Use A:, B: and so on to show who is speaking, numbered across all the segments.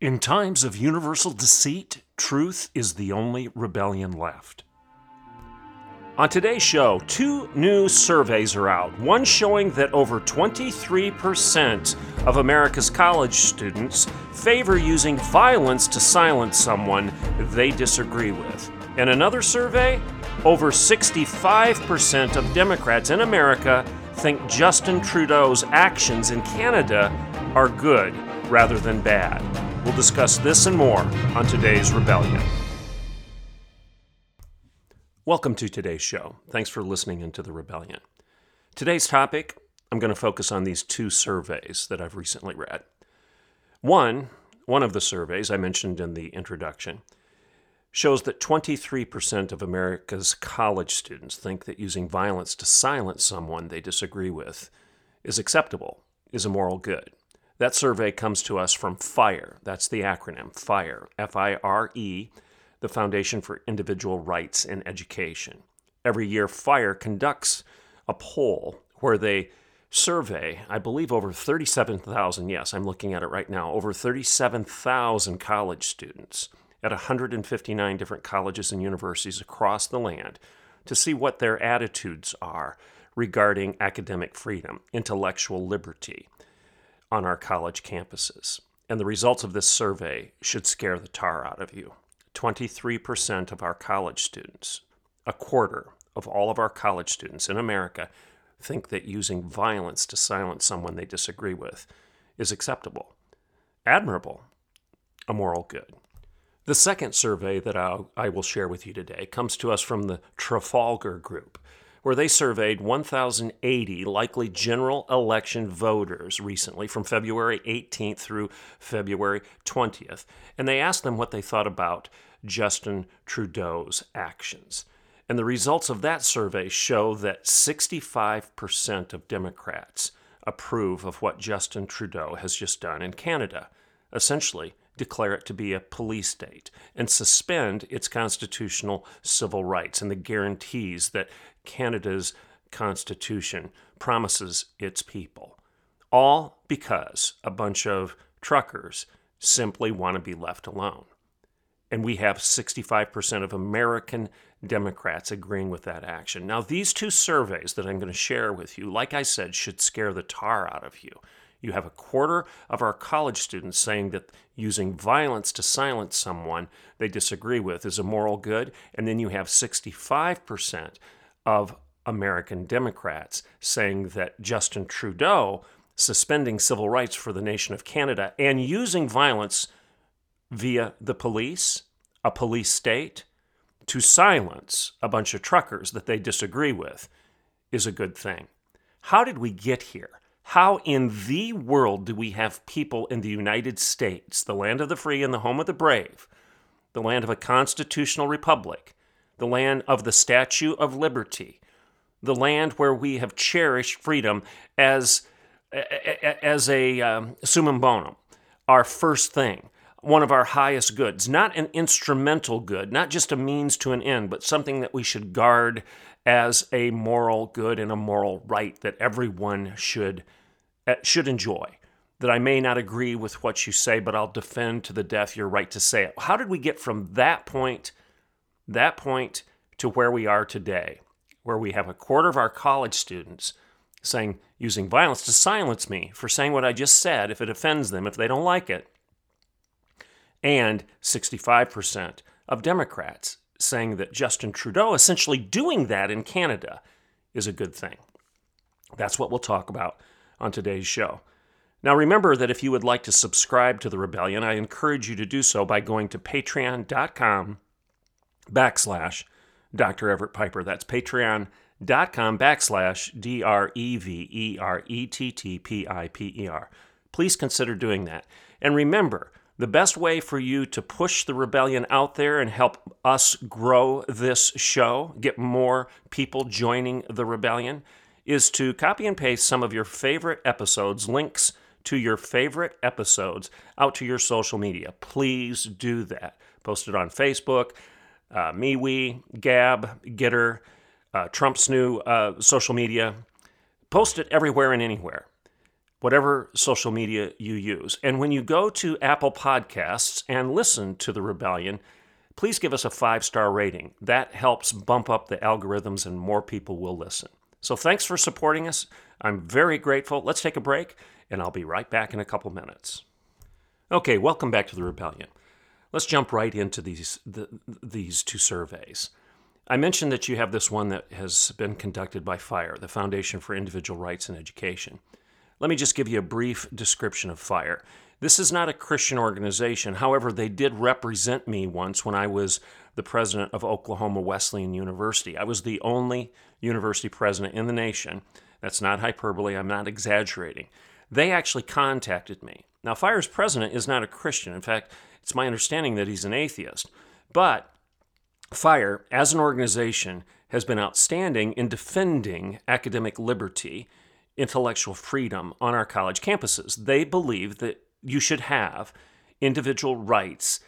A: In times of universal deceit, truth is the only rebellion left. On today's show, two new surveys are out. One showing that over 23% of America's college students favor using violence to silence someone they disagree with. And another survey, over 65% of Democrats in America think Justin Trudeau's actions in Canada are good rather than bad. We'll discuss this and more on today's Rebellion. Welcome to today's show. Thanks for listening into the Rebellion. Today's topic, I'm going to focus on these two surveys that I've recently read. One, one of the surveys I mentioned in the introduction, shows that 23% of America's college students think that using violence to silence someone they disagree with is acceptable, is a moral good. That survey comes to us from FIRE. That's the acronym FIRE, F I R E, the Foundation for Individual Rights in Education. Every year, FIRE conducts a poll where they survey, I believe, over 37,000, yes, I'm looking at it right now, over 37,000 college students at 159 different colleges and universities across the land to see what their attitudes are regarding academic freedom, intellectual liberty on our college campuses. And the results of this survey should scare the tar out of you. 23% of our college students, a quarter of all of our college students in America, think that using violence to silence someone they disagree with is acceptable, admirable, a moral good. The second survey that I'll, I will share with you today comes to us from the Trafalgar Group where they surveyed 1,080 likely general election voters recently from February 18th through February 20th. And they asked them what they thought about Justin Trudeau's actions. And the results of that survey show that 65% of Democrats approve of what Justin Trudeau has just done in Canada. Essentially, declare it to be a police state and suspend its constitutional civil rights and the guarantees that Canada's constitution promises its people. All because a bunch of truckers simply want to be left alone. And we have 65% of American Democrats agreeing with that action. Now, these two surveys that I'm going to share with you, like I said, should scare the tar out of you. You have a quarter of our college students saying that using violence to silence someone they disagree with is a moral good. And then you have 65% of American Democrats saying that Justin Trudeau suspending civil rights for the nation of Canada and using violence via the police, a police state, to silence a bunch of truckers that they disagree with is a good thing. How did we get here? How in the world do we have people in the United States, the land of the free and the home of the brave, the land of a constitutional republic, the land of the Statue of Liberty, the land where we have cherished freedom as, as a um, summum bonum, our first thing, one of our highest goods, not an instrumental good, not just a means to an end, but something that we should guard as a moral good and a moral right that everyone should uh, should enjoy. That I may not agree with what you say, but I'll defend to the death your right to say it. How did we get from that point, that point, to where we are today, where we have a quarter of our college students saying using violence to silence me for saying what I just said if it offends them, if they don't like it, and 65% of Democrats saying that Justin Trudeau essentially doing that in Canada is a good thing. That's what we'll talk about on today's show. Now, remember that if you would like to subscribe to the Rebellion, I encourage you to do so by going to patreon.com backslash Dr. Everett Piper. That's patreon.com backslash D R E V E R E T T P I P E R. Please consider doing that. And remember The best way for you to push the rebellion out there and help us grow this show, get more people joining the rebellion, is to copy and paste some of your favorite episodes, links to your favorite episodes out to your social media. Please do that. Post it on Facebook, uh, MeWe, Gab, Gettr, uh, Trump's new uh, social media. Post it everywhere and anywhere whatever social media you use. And when you go to Apple Podcasts and listen to The Rebellion, please give us a five star rating. That helps bump up the algorithms and more people will listen. So thanks for supporting us. I'm very grateful. Let's take a break, and I'll be right back in a couple minutes. Okay, welcome back to The Rebellion. Let's jump right into these, the, these two surveys. I mentioned that you have this one that has been conducted by FIRE, the Foundation for Individual Rights and Education. Let me just give you a brief description of FIRE. This is not a Christian organization. However, they did represent me once when I was the president of Oklahoma Wesleyan University. I was the only university president in the nation. That's not hyperbole, I'm not exaggerating. They actually contacted me. Now, FIRE's president is not a Christian. In fact, it's my understanding that he's an atheist. But FIRE, as an organization, has been outstanding in defending academic liberty intellectual freedom on our college campuses. They believe that you should have individual rights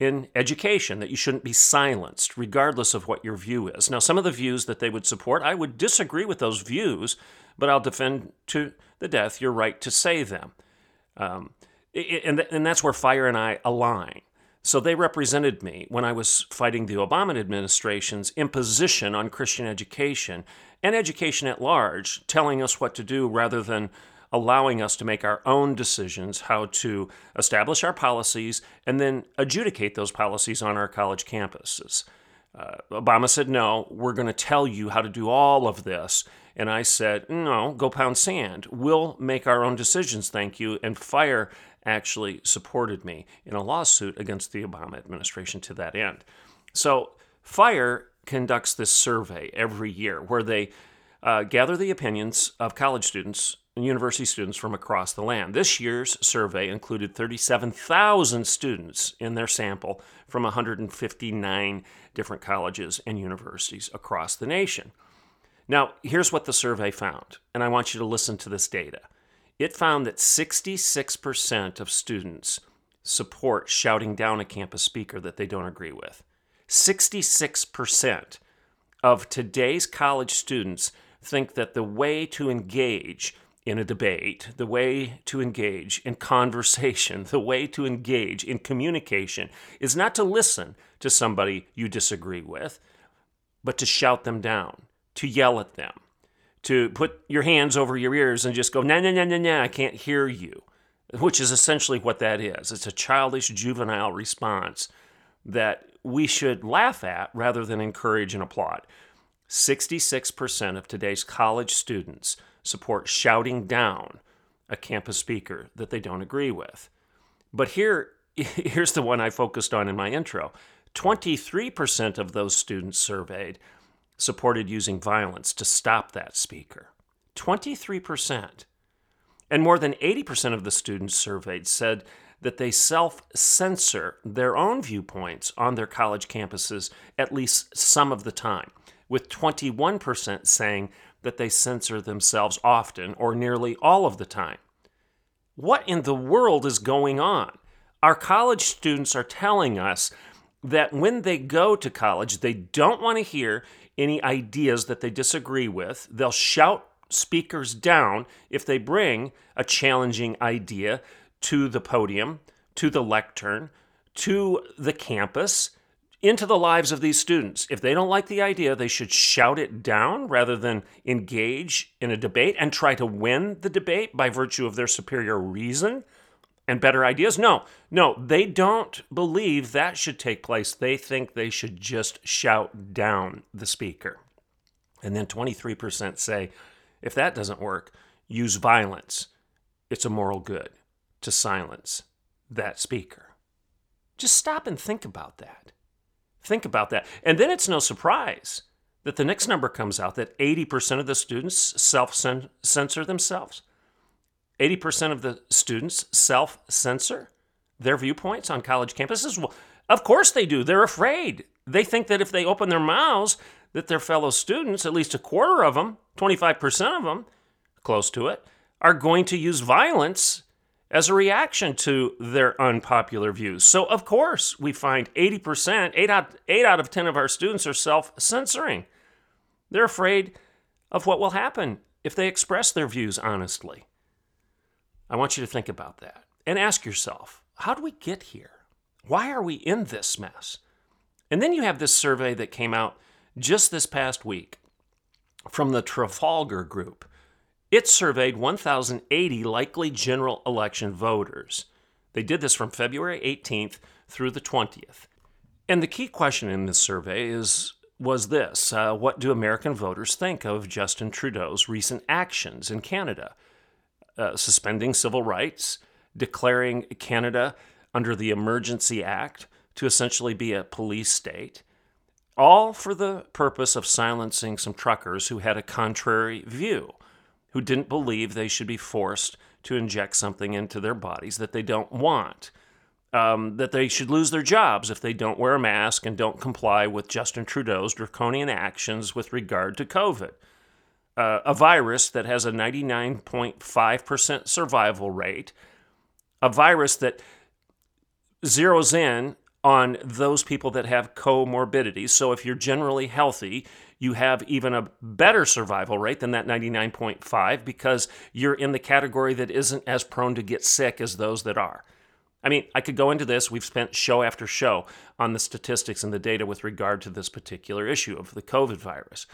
A: in education, that you shouldn't be silenced, regardless of what your view is. Now, some of the views that they would support, I would disagree with those views, but I'll defend to the death your right to say them. Um, and, and that's where FIRE and I align. So they represented me when I was fighting the Obama administration's imposition on Christian education and education at large, telling us what to do rather than allowing us to make our own decisions how to establish our policies and then adjudicate those policies on our college campuses. Uh, Obama said, No, we're going to tell you how to do all of this. And I said, No, go pound sand. We'll make our own decisions, thank you. And FIRE actually supported me in a lawsuit against the Obama administration to that end. So, FIRE conducts this survey every year where they uh, gather the opinions of college students and university students from across the land. This year's survey included 37,000 students in their sample from 159 different colleges and universities across the nation. Now, here's what the survey found, and I want you to listen to this data. It found that 66% of students support shouting down a campus speaker that they don't agree with. 66% of today's college students think that the way to engage in a debate, the way to engage in conversation, the way to engage in communication is not to listen to somebody you disagree with, but to shout them down, to yell at them, to put your hands over your ears and just go, nah, nah, nah, nah, nah, I can't hear you, which is essentially what that is. It's a childish, juvenile response that we should laugh at rather than encourage and applaud. 66% of today's college students support shouting down a campus speaker that they don't agree with. But here, here's the one I focused on in my intro 23% of those students surveyed supported using violence to stop that speaker. 23%. And more than 80% of the students surveyed said that they self censor their own viewpoints on their college campuses at least some of the time, with 21% saying that they censor themselves often or nearly all of the time. What in the world is going on? Our college students are telling us that when they go to college, they don't want to hear any ideas that they disagree with. They'll shout speakers down if they bring a challenging idea to the podium, to the lectern, to the campus, into the lives of these students. If they don't like the idea, they should shout it down rather than engage in a debate and try to win the debate by virtue of their superior reason and better ideas. No, no, they don't believe that should take place. They think they should just shout down the speaker. And then 23% say, if that doesn't work, use violence. It's a moral good to silence that speaker. Just stop and think about that. Think about that. And then it's no surprise that the next number comes out that 80% of the students self censor themselves. 80% of the students self censor their viewpoints on college campuses? Well, of course they do. They're afraid. They think that if they open their mouths, that their fellow students, at least a quarter of them, 25% of them, close to it, are going to use violence as a reaction to their unpopular views. So, of course, we find 80%, 8 out, 8 out of 10 of our students are self censoring. They're afraid of what will happen if they express their views honestly. I want you to think about that and ask yourself how do we get here? Why are we in this mess? And then you have this survey that came out just this past week from the Trafalgar Group. It surveyed 1,080 likely general election voters. They did this from February 18th through the 20th. And the key question in this survey is was this uh, What do American voters think of Justin Trudeau's recent actions in Canada? Uh, suspending civil rights, declaring Canada under the Emergency Act to essentially be a police state, all for the purpose of silencing some truckers who had a contrary view, who didn't believe they should be forced to inject something into their bodies that they don't want um, that they should lose their jobs if they don't wear a mask and don't comply with Justin Trudeau's draconian actions with regard to COVID. Uh, a virus that has a 99.5% survival rate, a virus that zeroes in on those people that have comorbidities. So if you're generally healthy, you have even a better survival rate than that 99.5 because you're in the category that isn't as prone to get sick as those that are. I mean, I could go into this. We've spent show after show on the statistics and the data with regard to this particular issue of the COVID virus.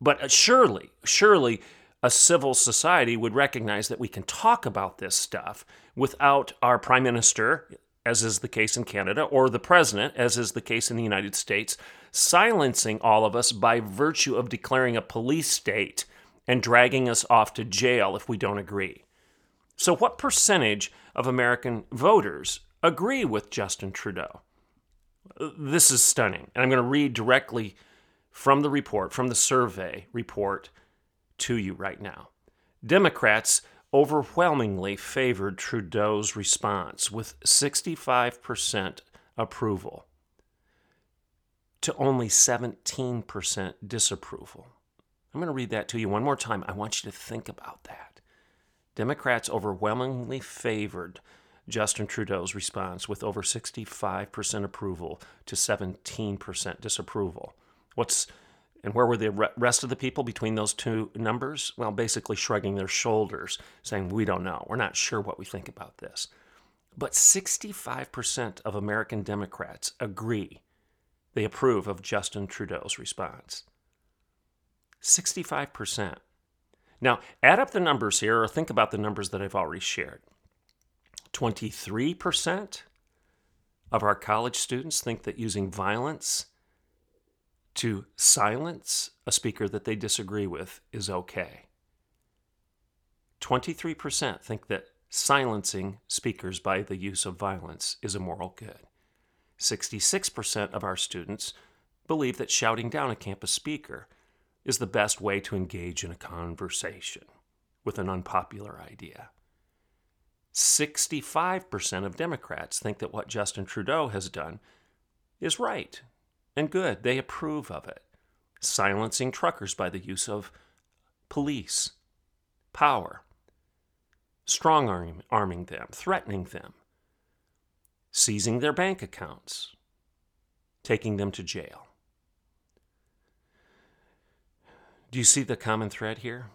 A: But uh, surely, surely, a civil society would recognize that we can talk about this stuff without our prime minister, as is the case in Canada, or the president, as is the case in the United States, silencing all of us by virtue of declaring a police state and dragging us off to jail if we don't agree. So, what percentage of American voters agree with Justin Trudeau? This is stunning. And I'm going to read directly from the report, from the survey report to you right now. Democrats overwhelmingly favored Trudeau's response with 65% approval to only 17% disapproval. I'm going to read that to you one more time. I want you to think about that. Democrats overwhelmingly favored Justin Trudeau's response with over 65% approval to 17% disapproval. What's and where were the rest of the people between those two numbers? Well, basically shrugging their shoulders, saying, We don't know. We're not sure what we think about this. But 65% of American Democrats agree. They approve of Justin Trudeau's response. 65%. Now, add up the numbers here or think about the numbers that I've already shared. 23% of our college students think that using violence to silence a speaker that they disagree with is okay. 23% think that silencing speakers by the use of violence is a moral good. 66% of our students believe that shouting down a campus speaker is the best way to engage in a conversation with an unpopular idea. 65% of Democrats think that what Justin Trudeau has done is right and good. They approve of it. Silencing truckers by the use of police, power, strong arming them, threatening them, seizing their bank accounts, taking them to jail. Do you see the common thread here?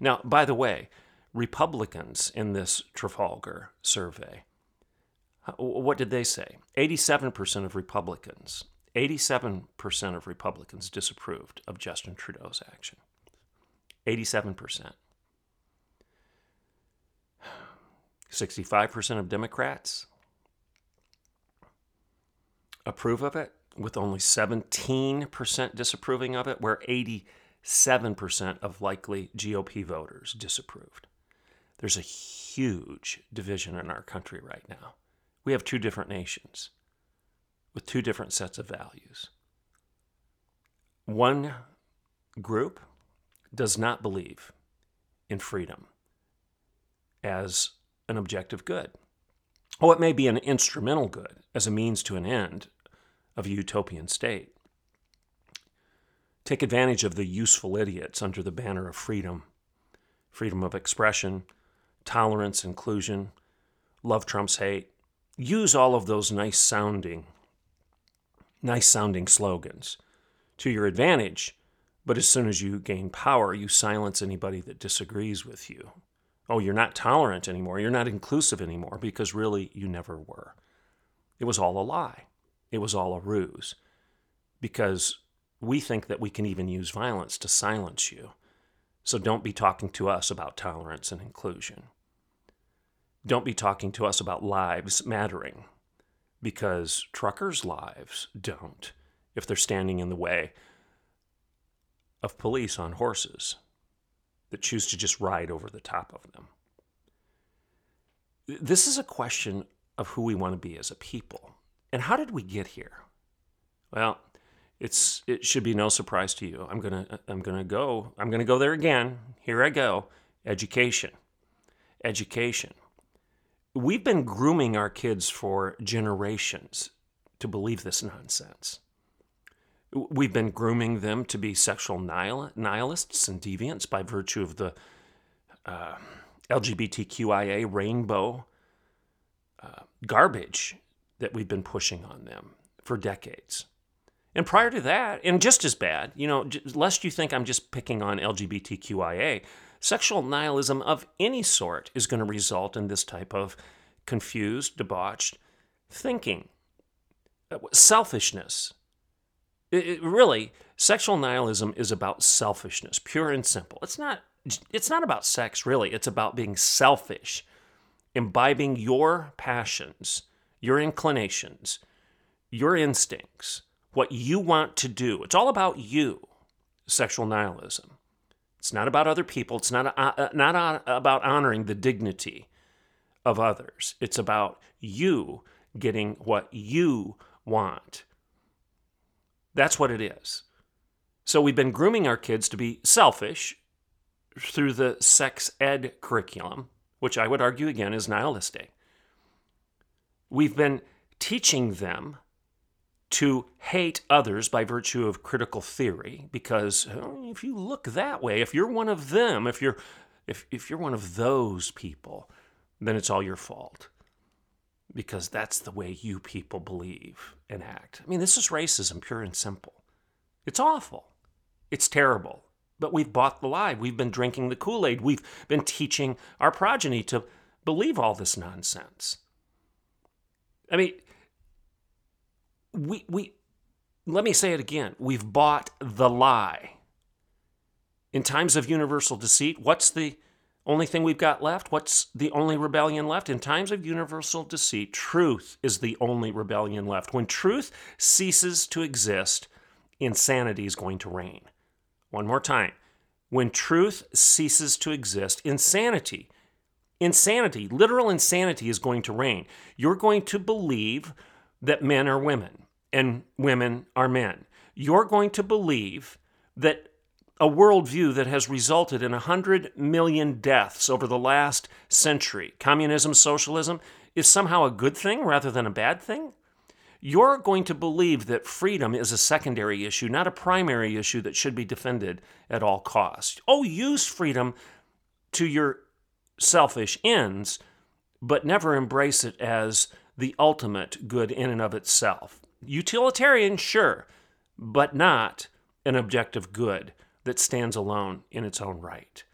A: Now, by the way, Republicans in this Trafalgar survey, uh, what did they say? 87% of Republicans, 87% of Republicans disapproved of Justin Trudeau's action. 87%. 65% of Democrats approve of it with only 17% disapproving of it, where 87% of likely GOP voters disapproved. There's a huge division in our country right now. We have two different nations with two different sets of values. One group does not believe in freedom as an objective good. Oh, it may be an instrumental good as a means to an end of a utopian state. Take advantage of the useful idiots under the banner of freedom freedom of expression, tolerance, inclusion, love trumps hate. Use all of those nice sounding, nice sounding slogans to your advantage, but as soon as you gain power, you silence anybody that disagrees with you. Oh, you're not tolerant anymore. You're not inclusive anymore because really you never were. It was all a lie. It was all a ruse because we think that we can even use violence to silence you. So don't be talking to us about tolerance and inclusion. Don't be talking to us about lives mattering because truckers' lives don't if they're standing in the way of police on horses that choose to just ride over the top of them. This is a question of who we want to be as a people. And how did we get here? Well, it's it should be no surprise to you. I'm gonna I'm gonna go I'm gonna go there again. Here I go. Education, education. We've been grooming our kids for generations to believe this nonsense. We've been grooming them to be sexual nihil- nihilists and deviants by virtue of the uh, LGBTQIA rainbow uh, garbage that we've been pushing on them for decades. And prior to that, and just as bad, you know, lest you think I'm just picking on LGBTQIA, sexual nihilism of any sort is going to result in this type of confused, debauched thinking, uh, selfishness. It, it really, sexual nihilism is about selfishness, pure and simple. It's not. It's not about sex, really. It's about being selfish, imbibing your passions, your inclinations, your instincts what you want to do. It's all about you, sexual nihilism. It's not about other people. It's not, uh, uh not uh, about honoring the dignity of others. It's about you getting what you want. That's what it is. So we've been grooming our kids to be selfish through the sex ed curriculum, which I would argue again is nihilistic. We've been teaching them to hate others by virtue of critical theory because oh, if you look that way if you're one of them if you're if, if you're one of those people then it's all your fault because that's the way you people believe and act. I mean this is racism pure and simple. It's awful. It's terrible. But we've bought the lie. We've been drinking the kool-aid. We've been teaching our progeny to believe all this nonsense. I mean we we let me say it again. We've bought the lie. In times of universal deceit, what's the only thing we've got left? What's the only rebellion left? In times of universal deceit, truth is the only rebellion left. When truth ceases to exist, insanity is going to reign. One more time. When truth ceases to exist, insanity, insanity, literal insanity is going to reign. You're going to believe that men are women and women are men. You're going to believe that a worldview that has resulted in 100 million deaths over the last century, communism, socialism, is somehow a good thing rather than a bad thing? You're going to believe that freedom is a secondary issue, not a primary issue that should be defended at all costs. Oh, use freedom to your selfish ends, but never embrace it as the ultimate good in and of itself. Utilitarian, sure, but not an objective good that stands alone in its own right.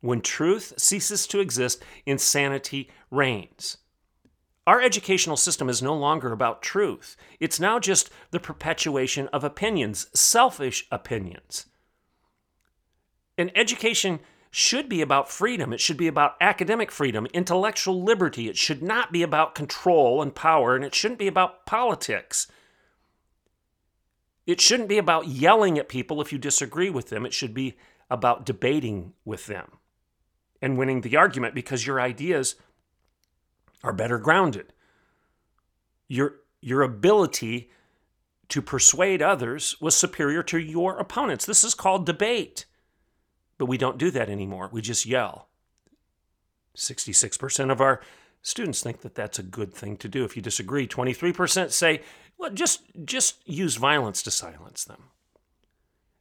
A: When truth ceases to exist, insanity reigns. Our educational system is no longer about truth. It's now just the perpetuation of opinions, selfish opinions. And education should be about freedom. It should be about academic freedom, intellectual liberty. It should not be about control and power, and it shouldn't be about politics. It shouldn't be about yelling at people if you disagree with them. It should be about debating with them and winning the argument because your ideas are better grounded. Your, your ability to persuade others was superior to your opponents. This is called debate. But we don't do that anymore. We just yell. 66% of our Students think that that's a good thing to do. If you disagree, 23% say, well, just, just use violence to silence them.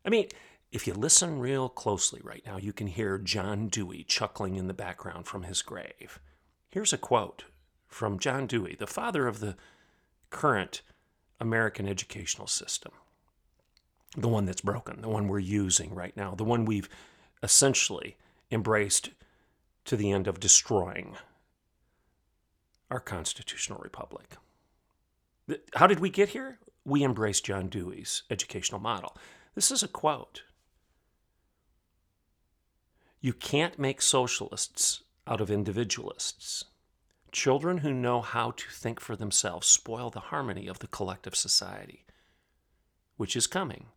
A: I mean, if you listen real closely right now, you can hear John Dewey chuckling in the background from his grave. Here's a quote from John Dewey, the father of the current American educational system, the one that's broken, the one we're using right now, the one we've essentially embraced to the end of destroying our constitutional republic. How did we get here? We embraced John Dewey's educational model. This is a quote. You can't make socialists out of individualists. Children who know how to think for themselves spoil the harmony of the collective society, which is coming,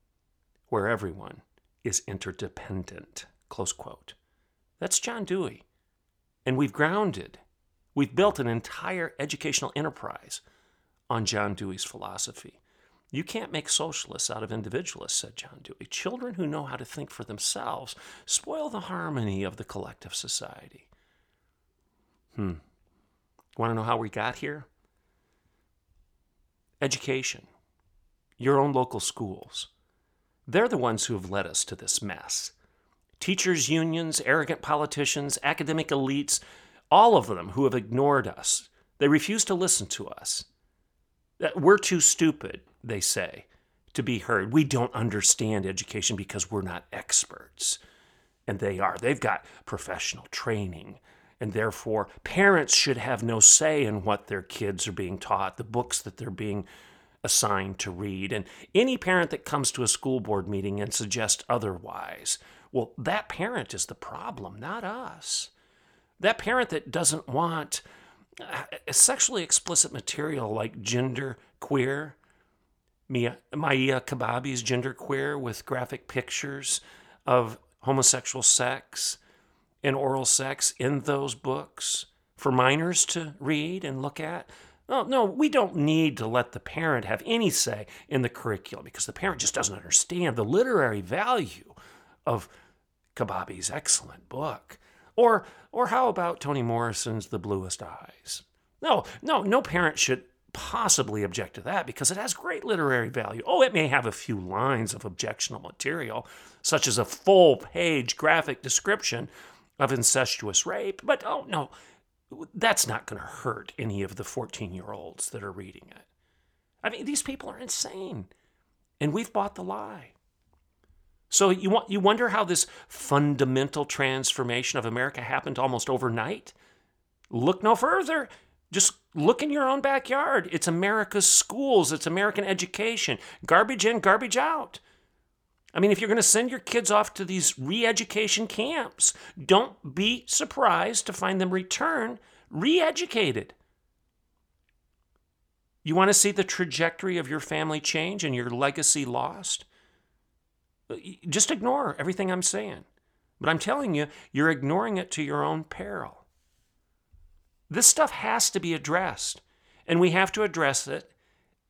A: where everyone is interdependent. Close quote. That's John Dewey. And we've grounded, we've built an entire educational enterprise on John Dewey's philosophy. You can't make socialists out of individualists, said John Dewey. Children who know how to think for themselves spoil the harmony of the collective society. Hmm. Want to know how we got here? Education, your own local schools. They're the ones who have led us to this mess. Teachers' unions, arrogant politicians, academic elites, all of them who have ignored us. They refuse to listen to us. We're too stupid, they say, to be heard. We don't understand education because we're not experts. And they are. They've got professional training. And therefore, parents should have no say in what their kids are being taught, the books that they're being assigned to read. And any parent that comes to a school board meeting and suggests otherwise, well, that parent is the problem, not us. That parent that doesn't want uh, sexually explicit material like gender queer, Mia, Maia Kobabe's gender queer with graphic pictures of homosexual sex and oral sex in those books for minors to read and look at. No, no, we don't need to let the parent have any say in the curriculum because the parent just doesn't understand the literary value of Kobabe's excellent book. Or, or how about Toni Morrison's The Bluest Eyes? No, no, no parent should possibly object to that because it has great literary value. Oh, it may have a few lines of objectionable material, such as a full page graphic description of incestuous rape, but oh no, that's not going to hurt any of the 14 year olds that are reading it. I mean, these people are insane, and we've bought the lie. So you want you wonder how this fundamental transformation of America happened almost overnight? Look no further. Just look in your own backyard. It's America's schools, it's American education. Garbage in, garbage out. I mean, if you're going to send your kids off to these re education camps, don't be surprised to find them return re educated. You want to see the trajectory of your family change and your legacy lost? Uh, just ignore everything I'm saying. But I'm telling you, you're ignoring it to your own peril. This stuff has to be addressed, and we have to address it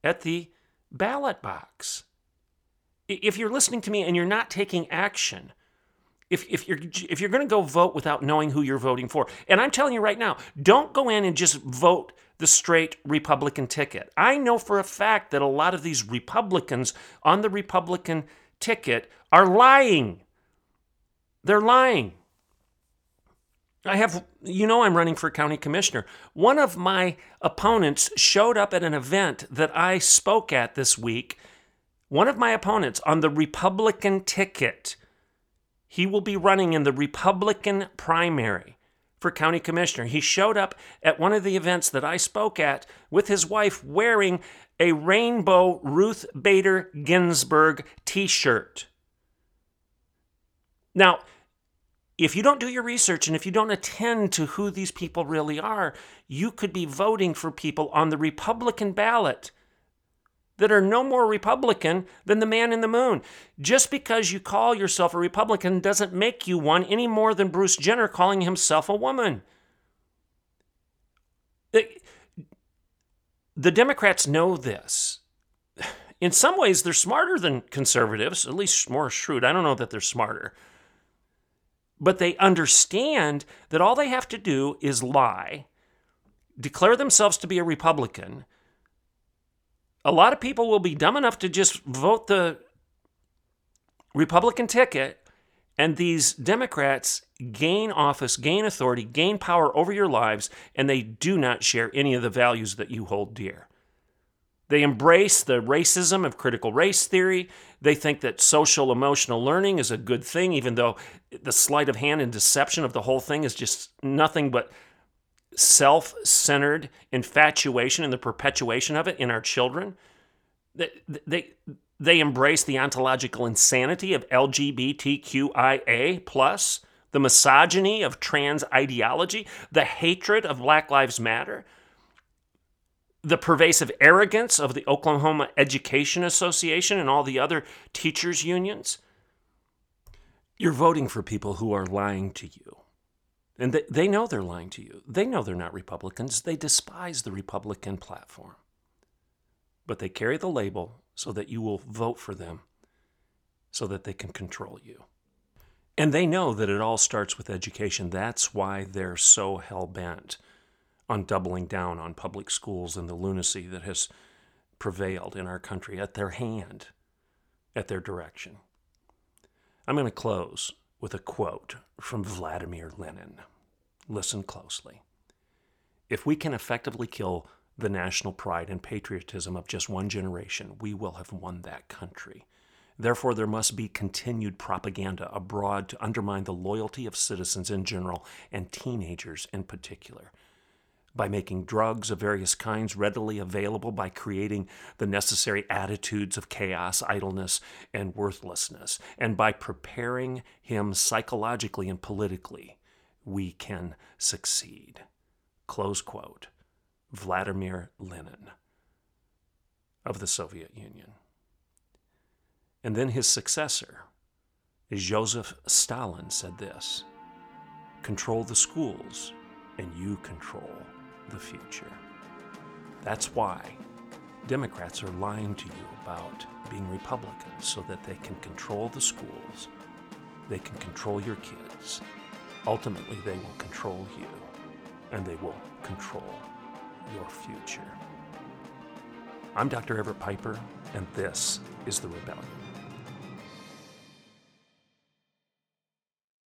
A: at the ballot box. If you're listening to me and you're not taking action, if, if you're if you're going to go vote without knowing who you're voting for, and I'm telling you right now, don't go in and just vote the straight Republican ticket. I know for a fact that a lot of these Republicans on the Republican ticket are lying. They're lying. I have, you know, I'm running for county commissioner. One of my opponents showed up at an event that I spoke at this week. One of my opponents on the Republican ticket, he will be running in the Republican primary for county commissioner. He showed up at one of the events that I spoke at with his wife wearing a rainbow Ruth Bader Ginsburg t shirt. Now, if you don't do your research and if you don't attend to who these people really are, you could be voting for people on the Republican ballot that are no more Republican than the man in the moon. Just because you call yourself a Republican doesn't make you one any more than Bruce Jenner calling himself a woman. The Democrats know this. In some ways, they're smarter than conservatives, at least more shrewd. I don't know that they're smarter. But they understand that all they have to do is lie, declare themselves to be a Republican, a lot of people will be dumb enough to just vote the Republican ticket, and these Democrats gain office, gain authority, gain power over your lives, and they do not share any of the values that you hold dear. They embrace the racism of critical race theory. They think that social emotional learning is a good thing, even though the sleight of hand and deception of the whole thing is just nothing but self centered infatuation and the perpetuation of it in our children. They, they, they embrace the ontological insanity of LGBTQIA, plus, the misogyny of trans ideology, the hatred of Black Lives Matter, the pervasive arrogance of the Oklahoma Education Association and all the other teachers' unions. You're voting for people who are lying to you. And they, they know they're lying to you. They know they're not Republicans. They despise the Republican platform. But they carry the label so that you will vote for them so that they can control you. And they know that it all starts with education. That's why they're so hell bent on doubling down on public schools and the lunacy that has prevailed in our country at their hand, at their direction. I'm going to close with a quote from Vladimir Lenin. Listen closely. If we can effectively kill the national pride and patriotism of just one generation, we will have won that country. Therefore, there must be continued propaganda abroad to undermine the loyalty of citizens in general and teenagers in particular by making drugs of various kinds readily available, by creating the necessary attitudes of chaos, idleness, and worthlessness, and by preparing him psychologically and politically, we can succeed. Close quote. Vladimir Lenin of the Soviet Union. And then his successor, Joseph Stalin, said this Control the schools, and you control the future. That's why Democrats are lying to you about being Republicans so that they can control the schools, they can control your kids. Ultimately, they will control you, and they will control your future. I'm Dr. Everett Piper, and this is The Rebellion.